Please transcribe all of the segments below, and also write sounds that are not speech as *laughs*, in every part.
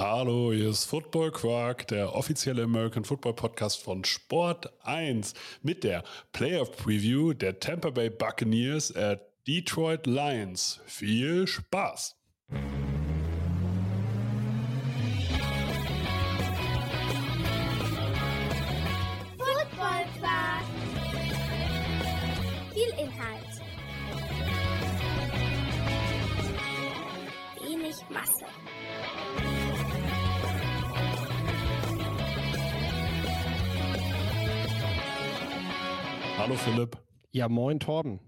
Hallo, hier ist Football Quark, der offizielle American Football Podcast von Sport 1 mit der Playoff Preview der Tampa Bay Buccaneers at Detroit Lions. Viel Spaß! Hallo Philipp, Ja, moin Torben.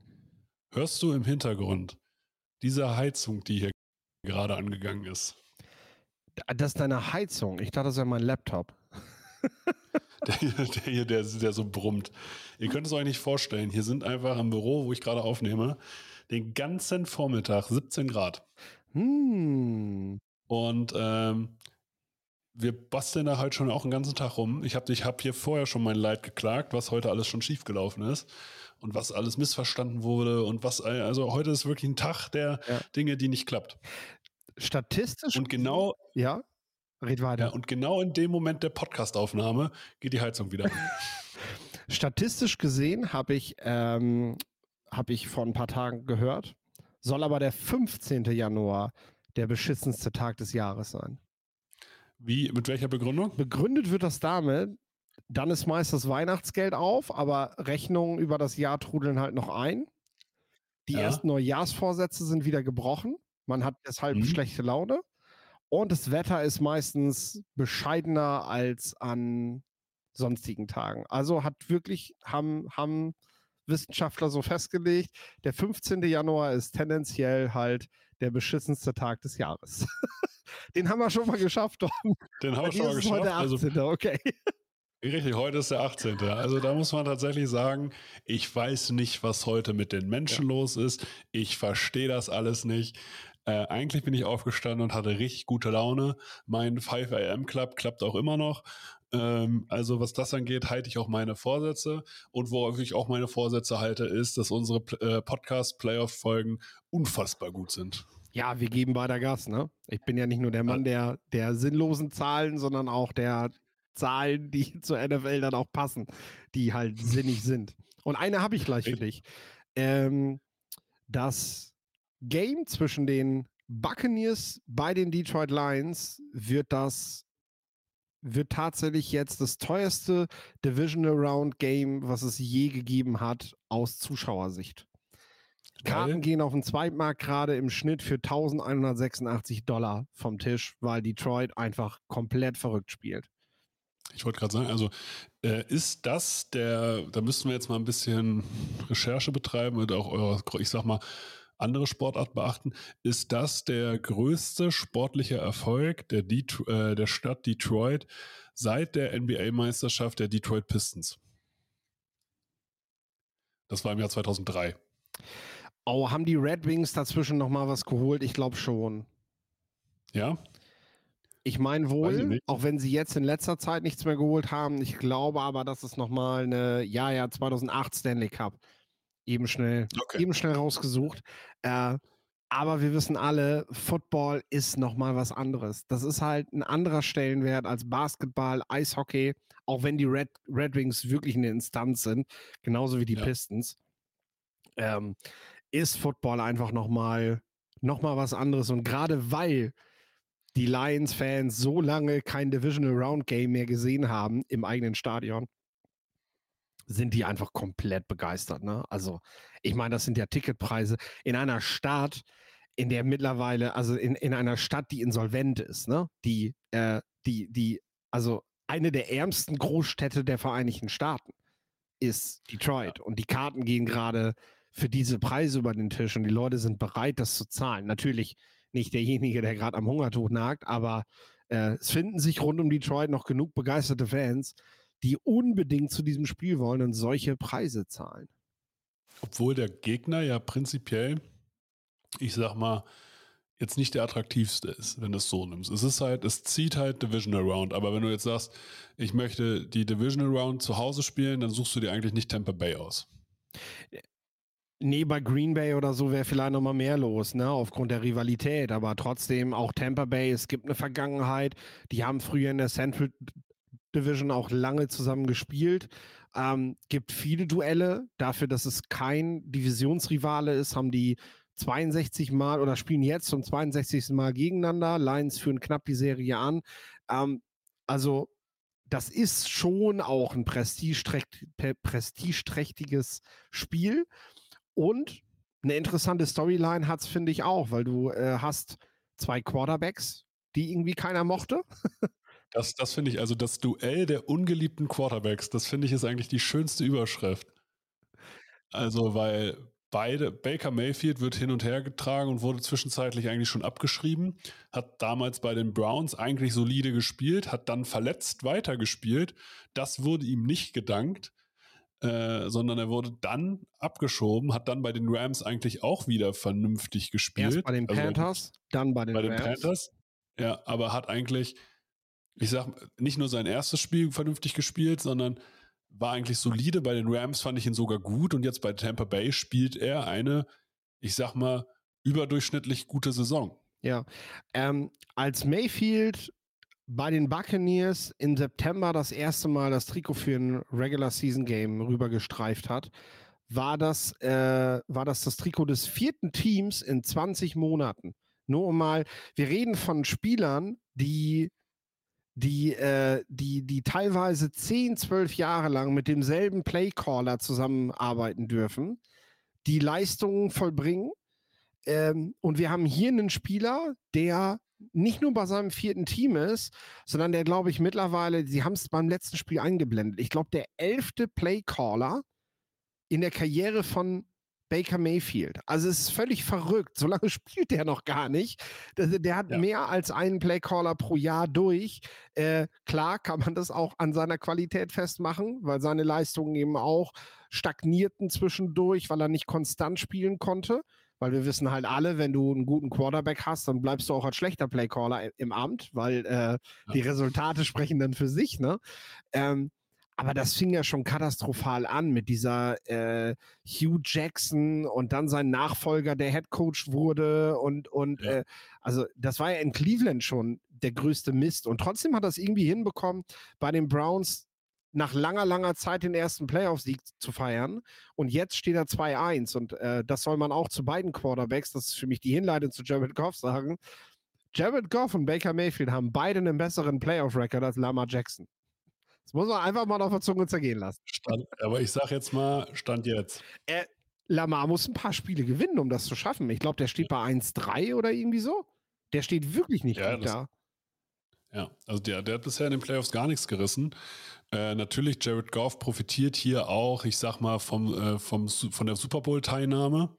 hörst du im Hintergrund diese Heizung, die hier gerade angegangen ist? Das ist deine Heizung. Ich dachte, das wäre mein Laptop. *laughs* Der, hier- der hier, der, der so brummt. Ihr könnt es euch nicht vorstellen, hier sind einfach im Büro, wo ich gerade aufnehme, den ganzen Vormittag 17 Grad. Hm. Und ähm, wir basteln da halt schon auch den ganzen Tag rum. Ich habe ich hab hier vorher schon mein Leid geklagt, was heute alles schon schiefgelaufen ist und was alles missverstanden wurde und was, also heute ist wirklich ein Tag der Ja. Dinge, die nicht klappt. Statistisch. Und genau, Ja, red weiter. ja, und genau in dem Moment der Podcastaufnahme geht die Heizung wieder an. *laughs* Statistisch gesehen habe ich, ähm, hab ich vor ein paar Tagen gehört, soll aber der 15. Januar der beschissenste Tag des Jahres sein. Wie, mit welcher Begründung? Begründet wird das damit, dann ist meist das Weihnachtsgeld auf, aber Rechnungen über das Jahr trudeln halt noch ein. Die Ja. ersten Neujahrsvorsätze sind wieder gebrochen. Man hat deshalb Mhm. schlechte Laune. Und das Wetter ist meistens bescheidener als an sonstigen Tagen. Also hat wirklich, haben, haben Wissenschaftler so festgelegt, der 15. Januar ist tendenziell halt der beschissenste Tag des Jahres. *laughs* Den haben wir schon mal geschafft. Tom. Den haben wir schon mal es heute geschafft. der Also 18. okay. Richtig, heute ist der 18. Also da muss man tatsächlich sagen, ich weiß nicht, was heute mit den Menschen los ist. Ich verstehe das alles nicht. Äh, eigentlich bin ich aufgestanden und hatte richtig gute Laune. Mein 5 AM Club klappt auch immer noch. Ähm, also was das angeht, halte ich auch meine Vorsätze. Und worauf ich auch meine Vorsätze halte, ist, dass unsere äh, Podcast-Playoff-Folgen unfassbar gut sind. Ja, wir geben weiter Gas, ne? Ich bin ja nicht nur der Mann der, der sinnlosen Zahlen, sondern auch der Zahlen, die *laughs* zur NFL dann auch passen, die halt *laughs* sinnig sind. Und eine habe ich gleich für dich. Ähm, das Game zwischen den Buccaneers bei den Detroit Lions wird das wird tatsächlich jetzt das teuerste Divisional Round Game, was es je gegeben hat, aus Zuschauersicht. Karten gehen auf den Zweitmarkt gerade im Schnitt für 1186 Dollar vom Tisch, weil Detroit einfach komplett verrückt spielt. Ich wollte gerade sagen, also äh, ist das der, da müssten wir jetzt mal ein bisschen Recherche betreiben und auch eure, ich sag mal, andere Sportart beachten. Ist das der größte sportliche Erfolg der, Det äh, der Stadt Detroit seit der NBA-Meisterschaft der Detroit Pistons? Das war im Jahr 2003. Oh, haben die Red Wings dazwischen noch mal was geholt? Ich glaube schon. Ja? Ich meine ich wohl, nicht. auch wenn sie jetzt in letzter Zeit nichts mehr geholt haben. Ich glaube aber, dass es noch mal eine, ja, ja, 2008 Stanley Cup eben schnell, Okay. eben schnell rausgesucht. Äh, aber wir wissen alle, Football ist noch mal was anderes. Das ist halt ein anderer Stellenwert als Basketball, Eishockey, auch wenn die Red, Red Wings wirklich eine Instanz sind, genauso wie die Ja. Pistons. Ähm, ist Football einfach noch mal, noch mal was anderes. Und gerade weil die Lions-Fans so lange kein Divisional Round Game mehr gesehen haben im eigenen Stadion, sind die einfach komplett begeistert. Ne? Also, ich meine, das sind ja Ticketpreise in einer Stadt, in der mittlerweile, also in, in einer Stadt, die insolvent ist, ne? Die, äh, die, die, also eine der ärmsten Großstädte der Vereinigten Staaten ist Detroit. Und die Karten gehen gerade für diese Preise über den Tisch und die Leute sind bereit, das zu zahlen. Natürlich nicht derjenige, der gerade am Hungertuch nagt, aber äh, es finden sich rund um Detroit noch genug begeisterte Fans, die unbedingt zu diesem Spiel wollen und solche Preise zahlen. Obwohl der Gegner ja prinzipiell, ich sag mal, jetzt nicht der attraktivste ist, wenn du es so nimmst. Es ist halt, es zieht halt Divisional Round. Aber wenn du jetzt sagst, ich möchte die Divisional Round zu Hause spielen, dann suchst du dir eigentlich nicht Tampa Bay aus. Nee, bei Green Bay oder so wäre vielleicht noch mal mehr los, ne, aufgrund der Rivalität. Aber trotzdem auch Tampa Bay, es gibt eine Vergangenheit. Die haben früher in der Central Division auch lange zusammen gespielt. Ähm, gibt viele Duelle. Dafür, dass es kein Divisionsrivale ist, haben die 62 Mal oder spielen jetzt zum 62. Mal gegeneinander. Lions führen knapp die Serie an. Ähm, also, das ist schon auch ein prestigeträchtiges Spiel. Und eine interessante Storyline hat es, finde ich, auch, weil du äh, hast zwei Quarterbacks, die irgendwie keiner mochte. *laughs* das das finde ich, also das Duell der ungeliebten Quarterbacks, das finde ich ist eigentlich die schönste Überschrift. Also, weil beide, Baker Mayfield wird hin und her getragen und wurde zwischenzeitlich eigentlich schon abgeschrieben, hat damals bei den Browns eigentlich solide gespielt, hat dann verletzt weitergespielt. Das wurde ihm nicht gedankt. Äh, sondern er wurde dann abgeschoben, hat dann bei den Rams eigentlich auch wieder vernünftig gespielt. Erst bei den also Panthers, also, dann bei den bei Rams. den Panthers. Ja, aber hat eigentlich, ich sag, nicht nur sein erstes Spiel vernünftig gespielt, sondern war eigentlich solide. Bei den Rams fand ich ihn sogar gut und jetzt bei Tampa Bay spielt er eine, ich sag mal, überdurchschnittlich gute Saison. Ja, ähm, als Mayfield bei den Buccaneers im September das erste Mal das Trikot für ein Regular Season Game rübergestreift hat, war das, äh, war das das Trikot des vierten Teams in 20 Monaten. Nur um mal, wir reden von Spielern, die, die, äh, die, die teilweise 10, 12 Jahre lang mit demselben Playcaller zusammenarbeiten dürfen, die Leistungen vollbringen. Ähm, und wir haben hier einen Spieler, der nicht nur bei seinem vierten Team ist, sondern der, glaube ich, mittlerweile, sie haben es beim letzten Spiel eingeblendet, ich glaube, der elfte Playcaller in der Karriere von Baker Mayfield. Also es ist völlig verrückt. So lange *laughs* spielt der noch gar nicht. Der, hat ja. mehr als einen Playcaller pro Jahr durch. Äh, klar kann man das auch an seiner Qualität festmachen, weil seine Leistungen eben auch stagnierten zwischendurch, weil er nicht konstant spielen konnte weil wir wissen halt alle, wenn du einen guten Quarterback hast, dann bleibst du auch als schlechter Playcaller im Amt, weil äh, die Resultate sprechen dann für sich, ne? Ähm, aber das fing ja schon katastrophal an mit dieser äh, Hugh Jackson und dann sein Nachfolger, der Head Coach wurde und, und ja. äh, also das war ja in Cleveland schon der größte Mist und trotzdem hat er es irgendwie hinbekommen, bei den Browns nach langer, langer Zeit den ersten Playoff-Sieg zu feiern. Und jetzt steht er 2-1. Und äh, das soll man auch zu beiden Quarterbacks, das ist für mich die Hinleitung zu Jared Goff, sagen. Jared Goff und Baker Mayfield haben beide einen besseren Playoff-Record als Lama Jackson. Das muss man einfach mal auf der Zunge zergehen lassen. Stand, aber ich sag jetzt mal, Stand jetzt. Äh, Lamar muss ein paar Spiele gewinnen, um das zu schaffen. Ich glaube, der steht bei 1-3 oder irgendwie so. Der steht wirklich nicht ja, gut da. Ja, also der, der hat bisher in den Playoffs gar nichts gerissen. Äh, natürlich, Jared Goff profitiert hier auch, ich sag mal, vom, äh, vom, von der Super Bowl-Teilnahme.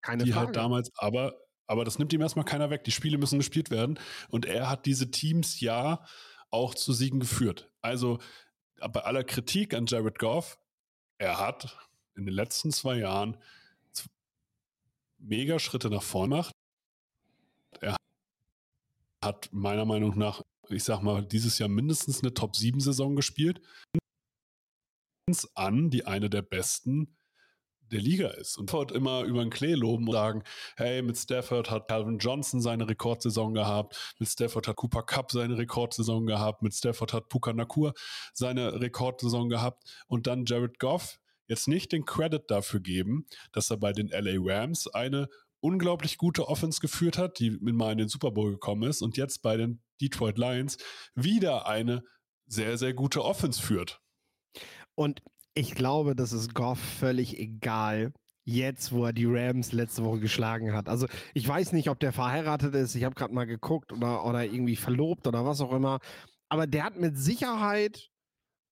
Keine die halt Frage. halt damals, aber, aber das nimmt ihm erstmal keiner weg. Die Spiele müssen gespielt werden. Und er hat diese Teams ja auch zu Siegen geführt. Also bei aller Kritik an Jared Goff, er hat in den letzten zwei Jahren mega Schritte nach vorne gemacht. Er hat meiner Meinung nach ich sag mal, dieses Jahr mindestens eine Top-7-Saison gespielt. An, die eine der besten der Liga ist. Und Stafford immer über den Klee loben und sagen, hey, mit Stafford hat Calvin Johnson seine Rekordsaison gehabt, mit Stafford hat Cooper Cup seine Rekordsaison gehabt, mit Stafford hat Puka Nakur seine Rekordsaison gehabt und dann Jared Goff jetzt nicht den Credit dafür geben, dass er bei den LA Rams eine unglaublich gute Offense geführt hat, die mal in den Super Bowl gekommen ist und jetzt bei den Detroit Lions wieder eine sehr, sehr gute Offense führt. Und ich glaube, das ist Goff völlig egal, jetzt, wo er die Rams letzte Woche geschlagen hat. Also ich weiß nicht, ob der verheiratet ist, ich habe gerade mal geguckt oder, oder irgendwie verlobt oder was auch immer. Aber der hat mit Sicherheit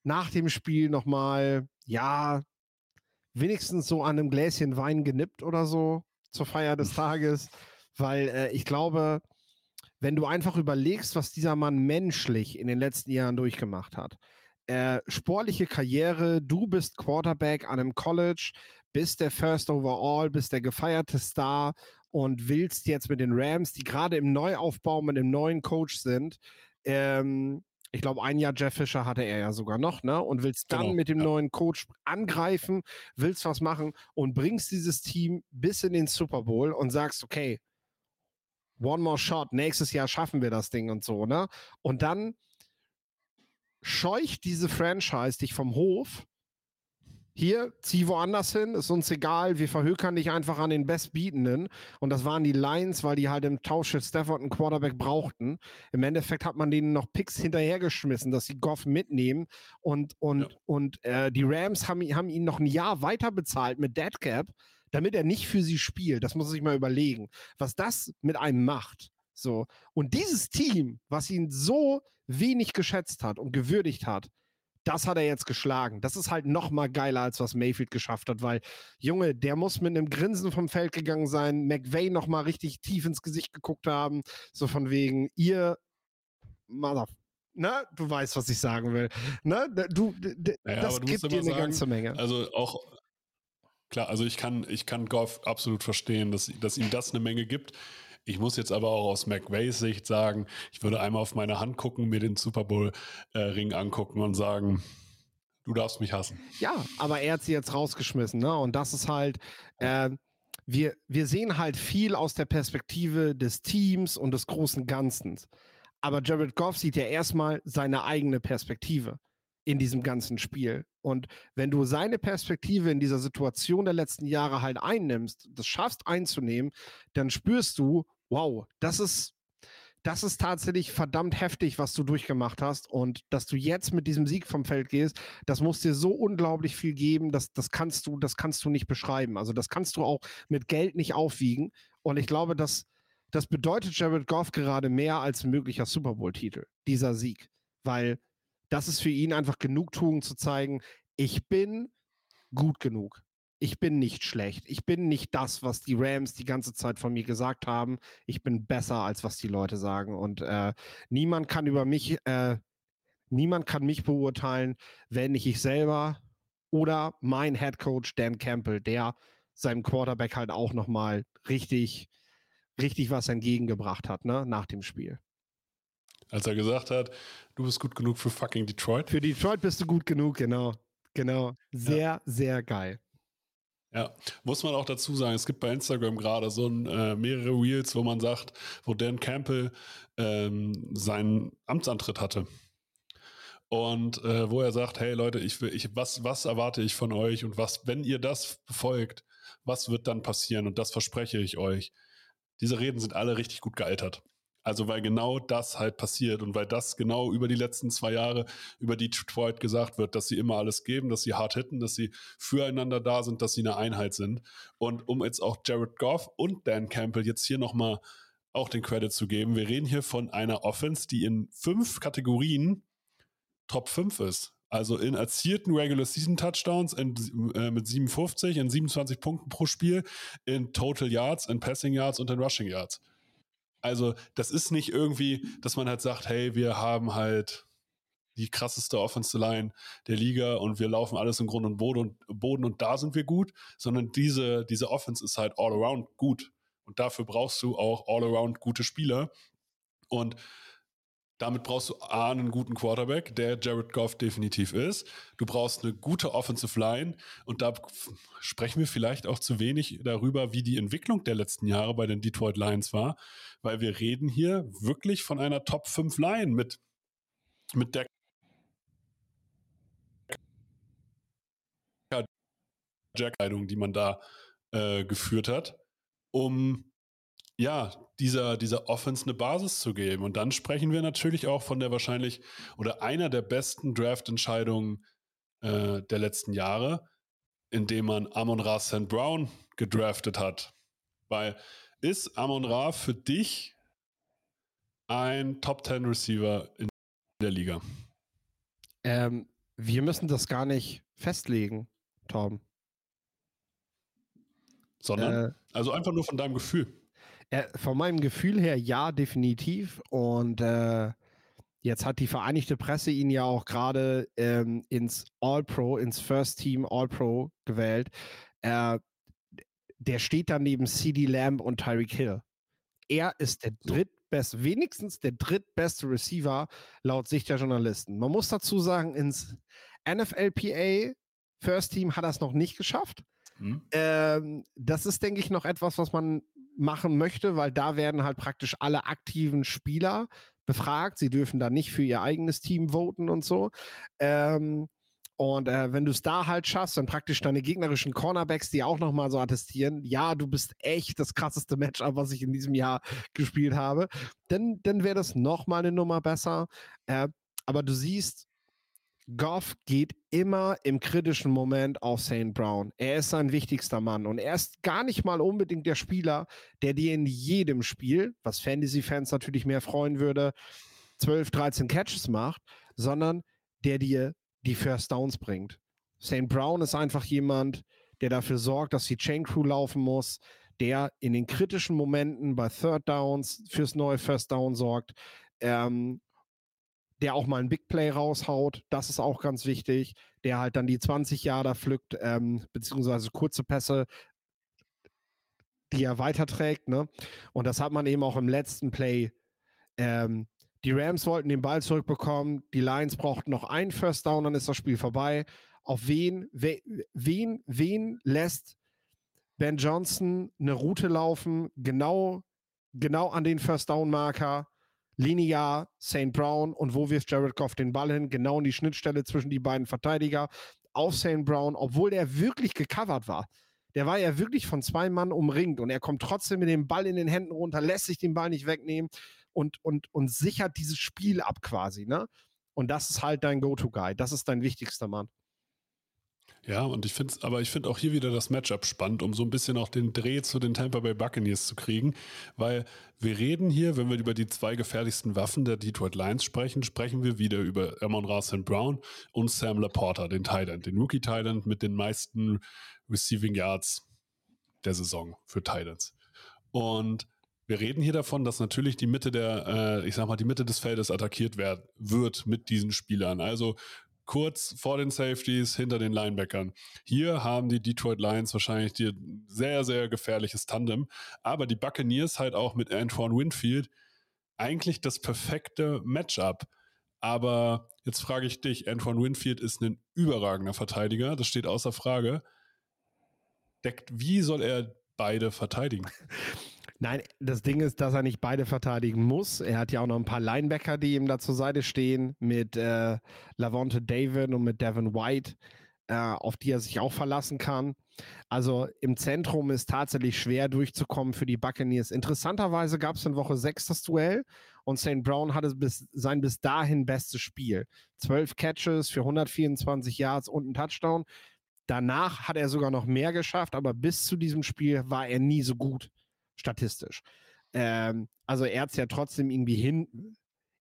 nach dem Spiel nochmal, ja, wenigstens so an einem Gläschen Wein genippt oder so zur Feier des Tages, weil äh, ich glaube, wenn du einfach überlegst, was dieser Mann menschlich in den letzten Jahren durchgemacht hat. Äh, sportliche Karriere, du bist Quarterback an einem College, bist der First Overall, bist der gefeierte Star und willst jetzt mit den Rams, die gerade im Neuaufbau mit dem neuen Coach sind, ähm, Ich glaube, ein Jahr Jeff Fischer hatte er ja sogar noch, ne? Und willst dann Genau, mit dem ja. neuen Coach angreifen, willst was machen und bringst dieses Team bis in den Super Bowl und sagst, okay, one more shot, nächstes Jahr schaffen wir das Ding und so, ne? Und dann scheucht diese Franchise dich vom Hof. Hier, zieh woanders hin, ist uns egal, wir verhökern dich einfach an den Bestbietenden. Und das waren die Lions, weil die halt im Tausch für Stafford einen Quarterback brauchten. Im Endeffekt hat man denen noch Picks hinterhergeschmissen, dass sie Goff mitnehmen. Und, und, Ja. und äh, die Rams haben, haben ihn noch ein Jahr weiter bezahlt mit Dead Cap, damit er nicht für sie spielt. Das muss man sich mal überlegen, was das mit einem macht. So. Und dieses Team, was ihn so wenig geschätzt hat und gewürdigt hat, das hat er jetzt geschlagen. Das ist halt noch mal geiler, als was Mayfield geschafft hat, weil, Junge, der muss mit einem Grinsen vom Feld gegangen sein, McVay noch mal richtig tief ins Gesicht geguckt haben, so von wegen, ihr, Mother, ne, du weißt, was ich sagen will, ne, du, Naja, das gibt dir eine sagen, ganze Menge. Also auch, klar, also ich kann, ich kann Goff absolut verstehen, dass, dass ihm das eine Menge gibt. Ich muss jetzt aber auch aus McVays Sicht sagen, ich würde einmal auf meine Hand gucken, mir den Super Bowl-Ring angucken und sagen, du darfst mich hassen. Ja, aber er hat sie jetzt rausgeschmissen, ne? Und das ist halt, äh, wir, wir sehen halt viel aus der Perspektive des Teams und des großen Ganzen. Aber Jared Goff sieht ja erstmal seine eigene Perspektive in diesem ganzen Spiel. Und wenn du seine Perspektive in dieser Situation der letzten Jahre halt einnimmst, das schaffst einzunehmen, dann spürst du, wow, das ist, das ist tatsächlich verdammt heftig, was du durchgemacht hast. Und dass du jetzt mit diesem Sieg vom Feld gehst, das muss dir so unglaublich viel geben, das, das kannst du, das kannst du nicht beschreiben. Also das kannst du auch mit Geld nicht aufwiegen. Und ich glaube, dass das bedeutet Jared Goff gerade mehr als ein möglicher Super Bowl-Titel, dieser Sieg. Weil das ist für ihn einfach Genugtuung zu zeigen, ich bin gut genug. Ich bin nicht schlecht. Ich bin nicht das, was die Rams die ganze Zeit von mir gesagt haben. Ich bin besser, als was die Leute sagen. Und äh, niemand kann über mich, äh, niemand kann mich beurteilen, wenn nicht ich selber oder mein Head Coach Dan Campbell, der seinem Quarterback halt auch nochmal richtig, richtig was entgegengebracht hat, ne, nach dem Spiel. Als er gesagt hat, du bist gut genug für fucking Detroit. Für Detroit bist du gut genug, genau. Genau. Sehr, sehr geil. Ja, muss man auch dazu sagen, es gibt bei Instagram gerade so ein, äh, mehrere Reels, wo man sagt, wo Dan Campbell ähm, seinen Amtsantritt hatte. Und äh, wo er sagt, hey Leute, ich will, ich, was, was erwarte ich von euch und was, wenn ihr das befolgt, was wird dann passieren? Und das verspreche ich euch. Diese Reden sind alle richtig gut gealtert. Also weil genau das halt passiert und weil das genau über die letzten zwei Jahre über Detroit gesagt wird, dass sie immer alles geben, dass sie hart hitten, dass sie füreinander da sind, dass sie eine Einheit sind. Und um jetzt auch Jared Goff und Dan Campbell jetzt hier nochmal auch den Credit zu geben, wir reden hier von einer Offense, die in fünf Kategorien Top 5 ist. Also in erzielten Regular Season Touchdowns in, äh, mit 57, in 27 Punkten pro Spiel, in Total Yards, in Passing Yards und in Rushing Yards. Also, das ist nicht irgendwie, dass man halt sagt, hey, wir haben halt die krasseste Offensive Line der Liga und wir laufen alles im Grund und Boden und, Boden und da sind wir gut, sondern diese, diese Offense ist halt all around gut. Und dafür brauchst du auch all around gute Spieler. Und damit brauchst du A, einen guten Quarterback, der Jared Goff definitiv ist. Du brauchst eine gute Offensive Line. Und da sprechen wir vielleicht auch zu wenig darüber, wie die Entwicklung der letzten Jahre bei den Detroit Lions war. Weil wir reden hier wirklich von einer Top 5 Line mit, mit der Jack-Kleidung, die man da äh, geführt hat, um ja, dieser, dieser Offense eine Basis zu geben. Und dann sprechen wir natürlich auch von der wahrscheinlich oder einer der besten Draft-Entscheidungen äh, der letzten Jahre, indem man Amon Ra St. Brown gedraftet hat. Weil ist Amon Ra für dich ein Top 10 Receiver in der Liga? Ähm, wir müssen das gar nicht festlegen, Tom. Sondern, Äh, also einfach nur von deinem Gefühl. Äh, von meinem Gefühl her ja, definitiv. Und äh, jetzt hat die Vereinigte Presse ihn ja auch gerade ähm, ins All-Pro, ins First Team All-Pro gewählt. Äh, der steht dann neben CD Lamb und Tyreek Hill. Er ist der So. dritt, drittbeste, wenigstens der drittbeste Receiver laut Sicht der Journalisten. Man muss dazu sagen, ins NFLPA First Team hat er es noch nicht geschafft. Mhm. Ähm, das ist, denke ich, noch etwas, was man machen möchte, weil da werden halt praktisch alle aktiven Spieler befragt. Sie dürfen da nicht für ihr eigenes Team voten und so. Ähm, und äh, wenn du es da halt schaffst, dann praktisch deine gegnerischen Cornerbacks, die auch nochmal so attestieren, ja, du bist echt das krasseste Matchup, was ich in diesem Jahr gespielt habe, dann, dann wäre das nochmal eine Nummer besser. Äh, aber du siehst, Goff geht immer im kritischen Moment auf St. Brown. Er ist sein wichtigster Mann und er ist gar nicht mal unbedingt der Spieler, der dir in jedem Spiel, was Fantasy-Fans natürlich mehr freuen würde, 12, 13 Catches macht, sondern der dir die First Downs bringt. St. Brown ist einfach jemand, der dafür sorgt, dass die Chain Crew laufen muss, der in den kritischen Momenten bei Third Downs fürs neue First Down sorgt, ähm, der auch mal ein Big Play raushaut, das ist auch ganz wichtig, der halt dann die 20 Jahre pflückt, ähm, beziehungsweise kurze Pässe, die er weiterträgt, ne? Und das hat man eben auch im letzten Play. Ähm, die Rams wollten den Ball zurückbekommen, die Lions brauchten noch einen First Down, dann ist das Spiel vorbei. Auf wen, we, wen, wen lässt Ben Johnson eine Route laufen, genau, genau an den First Down Marker? Linear St. Brown und wo wirft Jared Goff den Ball hin? Genau in die Schnittstelle zwischen die beiden Verteidiger auf St. Brown, obwohl der wirklich gecovert war. Der war ja wirklich von zwei Mann umringt und er kommt trotzdem mit dem Ball in den Händen runter, lässt sich den Ball nicht wegnehmen und, und, und sichert dieses Spiel ab quasi. Ne? Und das ist halt dein Go-To-Guy. Das ist dein wichtigster Mann. Ja, und ich finde aber ich finde auch hier wieder das Matchup spannend, um so ein bisschen auch den Dreh zu den Tampa Bay Buccaneers zu kriegen, weil wir reden hier, wenn wir über die zwei gefährlichsten Waffen der Detroit Lions sprechen, sprechen wir wieder über Amon Ra Brown und Sam Laporta, den Titan, den Rookie Titan mit den meisten Receiving Yards der Saison für Titans. Und wir reden hier davon, dass natürlich die Mitte der, äh, ich sag mal, die Mitte des Feldes attackiert werd, wird mit diesen Spielern. Also kurz vor den Safeties, hinter den Linebackern. Hier haben die Detroit Lions wahrscheinlich die sehr, sehr gefährliches Tandem. Aber die Buccaneers halt auch mit Antoine Winfield eigentlich das perfekte Matchup. Aber jetzt frage ich dich, Antoine Winfield ist ein überragender Verteidiger, das steht außer Frage. Deckt, wie soll er beide verteidigen? *laughs* Nein, das Ding ist, dass er nicht beide verteidigen muss. Er hat ja auch noch ein paar Linebacker, die ihm da zur Seite stehen, mit äh, Lavonte David und mit Devin White, äh, auf die er sich auch verlassen kann. Also im Zentrum ist tatsächlich schwer durchzukommen für die Buccaneers. Interessanterweise gab es in Woche 6 das Duell und St. Brown hatte bis, sein bis dahin bestes Spiel. Zwölf Catches für 124 Yards und ein Touchdown. Danach hat er sogar noch mehr geschafft, aber bis zu diesem Spiel war er nie so gut statistisch. Ähm, also er hat es ja trotzdem irgendwie hin,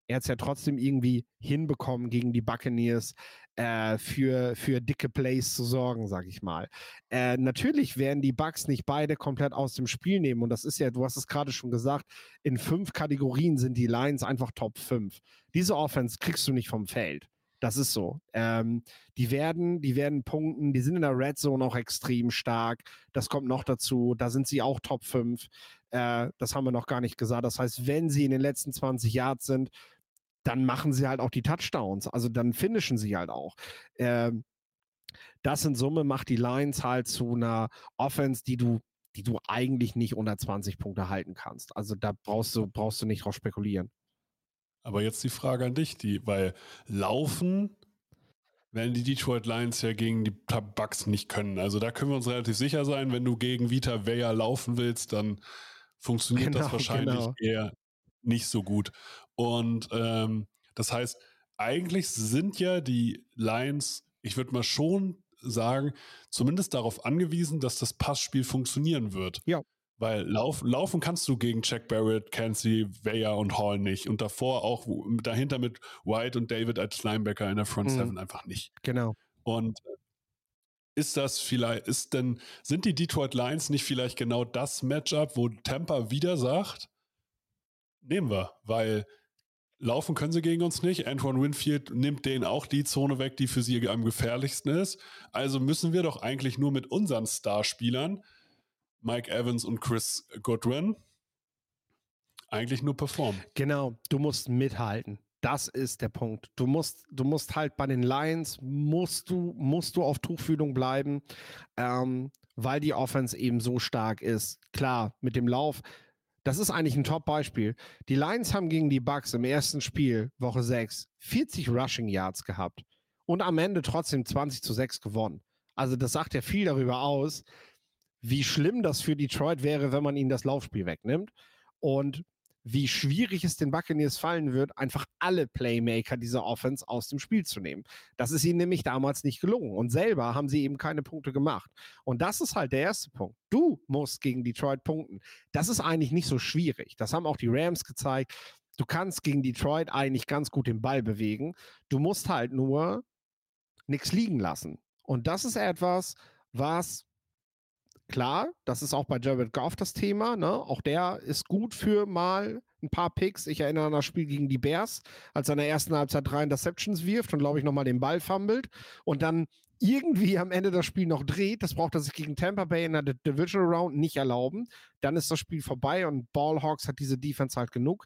er hat ja trotzdem irgendwie hinbekommen, gegen die Buccaneers äh, für, für dicke Plays zu sorgen, sag ich mal. Äh, natürlich werden die Bucks nicht beide komplett aus dem Spiel nehmen. Und das ist ja, du hast es gerade schon gesagt, in fünf Kategorien sind die Lions einfach Top 5. Diese Offense kriegst du nicht vom Feld. Das ist so. Ähm, die werden, die werden punkten, die sind in der Red Zone auch extrem stark. Das kommt noch dazu. Da sind sie auch Top 5. Äh, das haben wir noch gar nicht gesagt. Das heißt, wenn sie in den letzten 20 Yards sind, dann machen sie halt auch die Touchdowns. Also dann finishen sie halt auch. Ähm, das in Summe macht die Lions halt zu einer Offense, die du die du eigentlich nicht unter 20 Punkte halten kannst. Also da brauchst du, brauchst du nicht drauf spekulieren. Aber jetzt die Frage an dich, die, weil Laufen werden die Detroit Lions ja gegen die Bucks nicht können. Also da können wir uns relativ sicher sein, wenn du gegen Vita Weyer laufen willst, dann funktioniert genau, das wahrscheinlich genau. eher nicht so gut. Und ähm, das heißt, eigentlich sind ja die Lions, ich würde mal schon sagen, zumindest darauf angewiesen, dass das Passspiel funktionieren wird. Ja. Weil lauf, laufen kannst du gegen Jack Barrett, Kenzie, Weyer und Hall nicht. Und davor auch dahinter mit White und David als Linebacker in der Front mhm. Seven einfach nicht. Genau. Und ist das vielleicht, ist denn, sind die Detroit Lions nicht vielleicht genau das Matchup, wo Tampa wieder sagt, nehmen wir, weil laufen können sie gegen uns nicht. Antoine Winfield nimmt denen auch die Zone weg, die für sie am gefährlichsten ist. Also müssen wir doch eigentlich nur mit unseren Starspielern Mike Evans und Chris Goodwin eigentlich nur performen. Genau, du musst mithalten. Das ist der Punkt. Du musst, du musst halt bei den Lions, musst du, musst du auf Tuchfühlung bleiben, ähm, weil die Offense eben so stark ist. Klar, mit dem Lauf, das ist eigentlich ein Top-Beispiel. Die Lions haben gegen die Bucks im ersten Spiel, Woche 6, 40 Rushing Yards gehabt und am Ende trotzdem 20 zu 6 gewonnen. Also das sagt ja viel darüber aus, wie schlimm das für Detroit wäre, wenn man ihnen das Laufspiel wegnimmt. Und wie schwierig es den Buccaneers fallen wird, einfach alle Playmaker dieser Offense aus dem Spiel zu nehmen. Das ist ihnen nämlich damals nicht gelungen. Und selber haben sie eben keine Punkte gemacht. Und das ist halt der erste Punkt. Du musst gegen Detroit punkten. Das ist eigentlich nicht so schwierig. Das haben auch die Rams gezeigt. Du kannst gegen Detroit eigentlich ganz gut den Ball bewegen. Du musst halt nur nichts liegen lassen. Und das ist etwas, was klar, das ist auch bei Jared Goff das Thema. Ne? Auch der ist gut für mal ein paar Picks. Ich erinnere an das Spiel gegen die Bears, als er in der ersten Halbzeit drei Interceptions wirft und, glaube ich, nochmal den Ball fummelt und dann irgendwie am Ende das Spiel noch dreht. Das braucht er sich gegen Tampa Bay in der Divisional Round nicht erlauben. Dann ist das Spiel vorbei und Ballhawks hat diese Defense halt genug.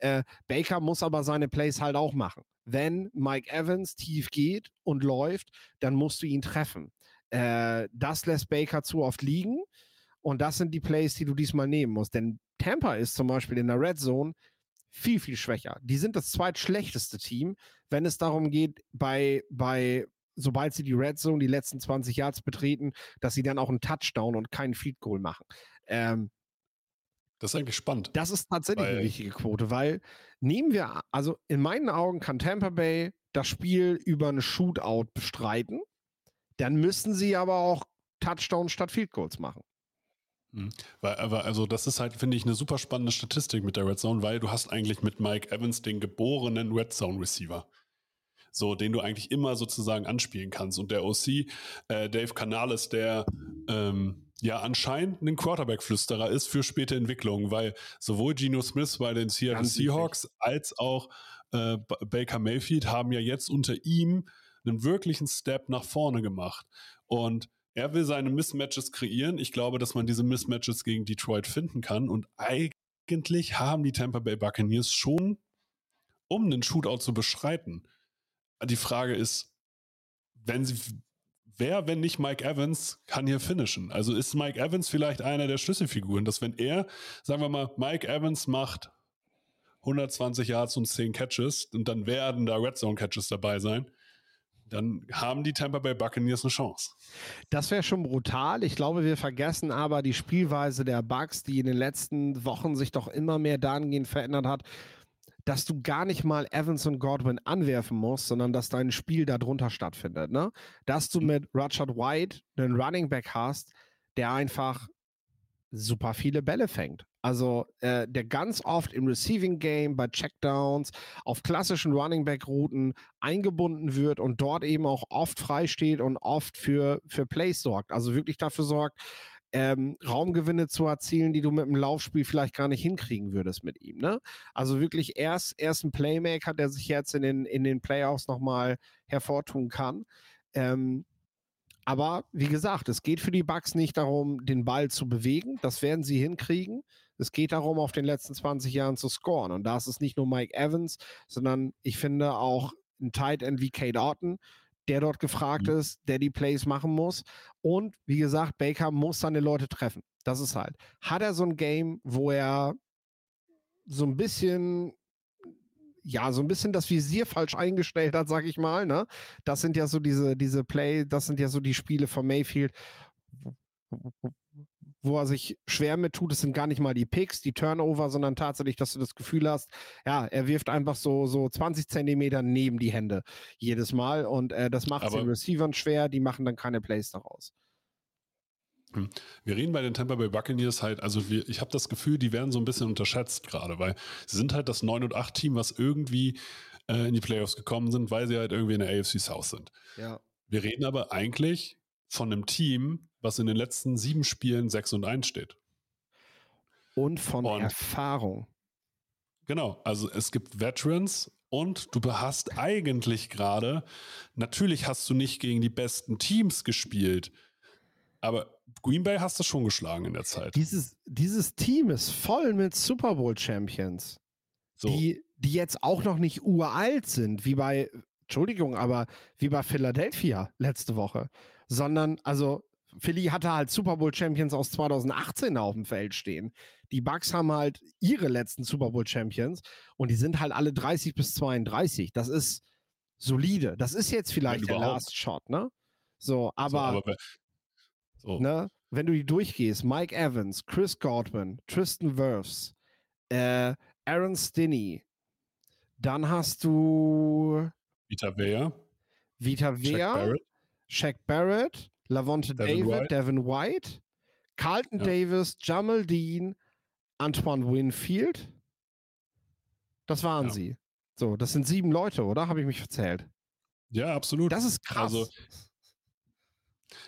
Äh, Baker muss aber seine Plays halt auch machen. Wenn Mike Evans tief geht und läuft, dann musst du ihn treffen. Äh, das lässt Baker zu oft liegen. Und das sind die Plays, die du diesmal nehmen musst. Denn Tampa ist zum Beispiel in der Red Zone viel, viel schwächer. Die sind das zweitschlechteste Team, wenn es darum geht, bei, bei, sobald sie die Red Zone, die letzten 20 Yards betreten, dass sie dann auch einen Touchdown und keinen Feed Goal machen. Ähm, das ist eigentlich spannend. Das ist tatsächlich eine wichtige Quote, weil nehmen wir, also in meinen Augen kann Tampa Bay das Spiel über eine Shootout bestreiten. Dann müssen sie aber auch Touchdowns statt Field Goals machen. Mhm. Weil, aber also das ist halt, finde ich, eine super spannende Statistik mit der Red Zone, weil du hast eigentlich mit Mike Evans den geborenen Red Zone Receiver. So, den du eigentlich immer sozusagen anspielen kannst. Und der OC, äh, Dave Canales, der ähm, ja anscheinend ein Quarterback-Flüsterer ist für späte Entwicklungen, weil sowohl Geno Smith bei den Seattle Seahawks als auch äh, Baker Mayfield haben ja jetzt unter ihm einen wirklichen Step nach vorne gemacht. Und er will seine Mismatches kreieren. Ich glaube, dass man diese Mismatches gegen Detroit finden kann. Und eigentlich haben die Tampa Bay Buccaneers schon, um einen Shootout zu beschreiten. Die Frage ist, wenn sie, wer, wenn nicht Mike Evans, kann hier finishen? Also ist Mike Evans vielleicht einer der Schlüsselfiguren, dass wenn er, sagen wir mal, Mike Evans macht 120 Yards und 10 Catches und dann werden da Red Zone Catches dabei sein, dann haben die Tampa Bay Buccaneers eine Chance. Das wäre schon brutal. Ich glaube, wir vergessen aber die Spielweise der Bucks, die in den letzten Wochen sich doch immer mehr dahingehend verändert hat, dass du gar nicht mal Evans und Godwin anwerfen musst, sondern dass dein Spiel darunter stattfindet. Ne? Dass du mhm. mit Richard White einen Running Back hast, der einfach super viele Bälle fängt. Also äh, der ganz oft im Receiving Game bei Checkdowns auf klassischen Running Back Routen eingebunden wird und dort eben auch oft frei steht und oft für, für Plays sorgt. Also wirklich dafür sorgt, ähm, Raumgewinne zu erzielen, die du mit dem Laufspiel vielleicht gar nicht hinkriegen würdest mit ihm. Ne? Also wirklich erst, erst ein Playmaker, der sich jetzt in den, in den Playoffs nochmal hervortun kann. Ähm, aber wie gesagt, es geht für die Bucks nicht darum, den Ball zu bewegen. Das werden sie hinkriegen. Es geht darum, auf den letzten 20 Jahren zu scoren. Und da ist es nicht nur Mike Evans, sondern ich finde auch ein Tight End wie Kate Orton, der dort gefragt mhm. ist, der die Plays machen muss. Und wie gesagt, Baker muss seine Leute treffen. Das ist halt. Hat er so ein Game, wo er so ein bisschen ja, so ein bisschen das Visier falsch eingestellt hat, sag ich mal. Ne? Das sind ja so diese, diese Play, das sind ja so die Spiele von Mayfield, wo er sich schwer mit tut, es sind gar nicht mal die Picks, die Turnover, sondern tatsächlich, dass du das Gefühl hast, ja, er wirft einfach so, so 20 Zentimeter neben die Hände jedes Mal und äh, das macht es den Receivern schwer, die machen dann keine Plays daraus. Wir reden bei den Tampa Bay Buccaneers halt, also wir, ich habe das Gefühl, die werden so ein bisschen unterschätzt gerade, weil sie sind halt das 9 und 8 Team, was irgendwie äh, in die Playoffs gekommen sind, weil sie halt irgendwie in der AFC South sind. Ja. Wir reden aber eigentlich von einem Team, was in den letzten sieben Spielen 6 und 1 steht. Und von und, Erfahrung. Genau, also es gibt Veterans und du hast eigentlich gerade, natürlich hast du nicht gegen die besten Teams gespielt, Aber Green Bay hast du schon geschlagen in der Zeit. Dieses, dieses Team ist voll mit Super Bowl Champions, So. die, die jetzt auch noch nicht uralt sind, wie bei, Entschuldigung, aber wie bei Philadelphia letzte Woche, sondern, also Philly hatte halt Super Bowl Champions aus 2018 auf dem Feld stehen. Die Bucks haben halt ihre letzten Super Bowl Champions und die sind halt alle 30 bis 32. Das ist solide. Das ist jetzt vielleicht der. Last Shot, ne? So, so, aber, aber wer- so. ne, wenn du die durchgehst, Mike Evans, Chris Godwin, Tristan Wirfs, äh, Aaron Stinney, dann hast du Vita Vea, Vita Shaq Vea, Barrett, Shaq Barrett, Lavonte Devin David, White. Devin White, Carlton Ja. Davis, Jamal Dean, Antoine Winfield. Das waren Ja. sie. So, das sind sieben Leute, oder? Habe ich mich verzählt? Ja, absolut. Das ist krass. Also,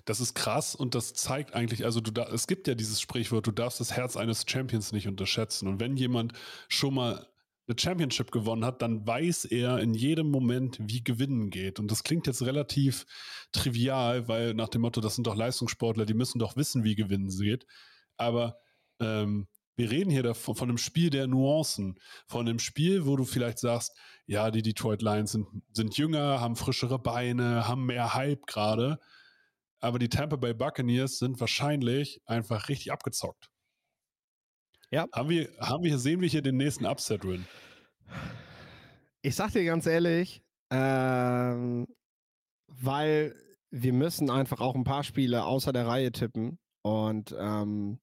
Das ist krass und das zeigt eigentlich, also du da, es gibt ja dieses Sprichwort, du darfst das Herz eines Champions nicht unterschätzen. Und wenn jemand schon mal eine Championship gewonnen hat, dann weiß er in jedem Moment, wie gewinnen geht. Und das klingt jetzt relativ trivial, weil nach dem Motto, das sind doch Leistungssportler, die müssen doch wissen, wie gewinnen geht. Aber ähm, wir reden hier davon, von einem Spiel der Nuancen, von einem Spiel, wo du vielleicht sagst, ja, die Detroit Lions sind, sind jünger, haben frischere Beine, haben mehr Hype gerade. Aber die Tampa Bay Buccaneers sind wahrscheinlich einfach richtig abgezockt. Ja. Haben wir, haben wir, sehen wir hier den nächsten Upset-Win? Ich sag dir ganz ehrlich, ähm, weil wir müssen einfach auch ein paar Spiele außer der Reihe tippen. Und ähm,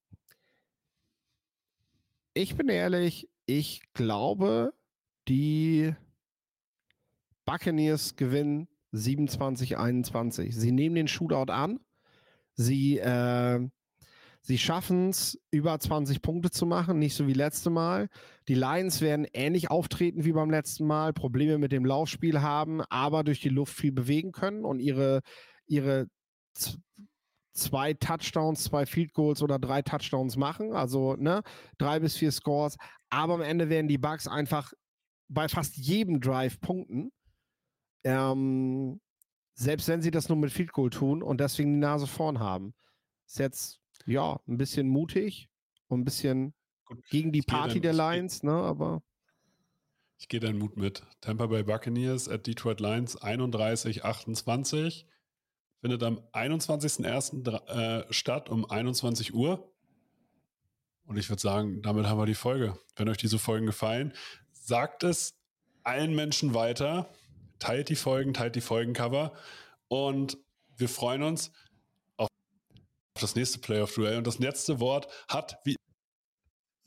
ich bin ehrlich, ich glaube, die Buccaneers gewinnen 27-21. Sie nehmen den Shootout an. Sie, äh, sie schaffen es, über 20 Punkte zu machen, nicht so wie letzte Mal. Die Lions werden ähnlich auftreten wie beim letzten Mal, Probleme mit dem Laufspiel haben, aber durch die Luft viel bewegen können und ihre, ihre zwei Touchdowns, zwei Field Goals oder drei Touchdowns machen, also ne, drei bis vier Scores. Aber am Ende werden die Bucks einfach bei fast jedem Drive punkten. Ähm, selbst wenn sie das nur mit Field Goal tun und deswegen die Nase vorn haben. Ist jetzt, ja, ein bisschen mutig und ein bisschen Gut, gegen die Party dann- der Lions, ne, aber Ich gehe deinen Mut mit. Tampa Bay Buccaneers at Detroit Lions 31, 28. Findet am 21.01. dra- äh, statt um 21 Uhr. Und ich würde sagen, damit haben wir die Folge. Wenn euch diese Folgen gefallen, sagt es allen Menschen weiter. Teilt die Folgen, teilt die Folgencover. Und wir freuen uns auf das nächste Playoff-Duell. Und das letzte Wort hat, wie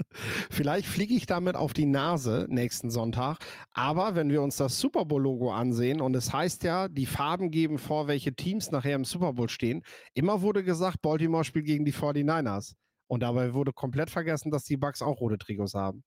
*laughs* Vielleicht fliege ich damit auf die Nase nächsten Sonntag. Aber wenn wir uns das Super Bowl-Logo ansehen, und es heißt ja, die Farben geben vor, welche Teams nachher im Super Bowl stehen, immer wurde gesagt, Baltimore spielt gegen die 49ers. Und dabei wurde komplett vergessen, dass die Bucks auch rote Trikots haben.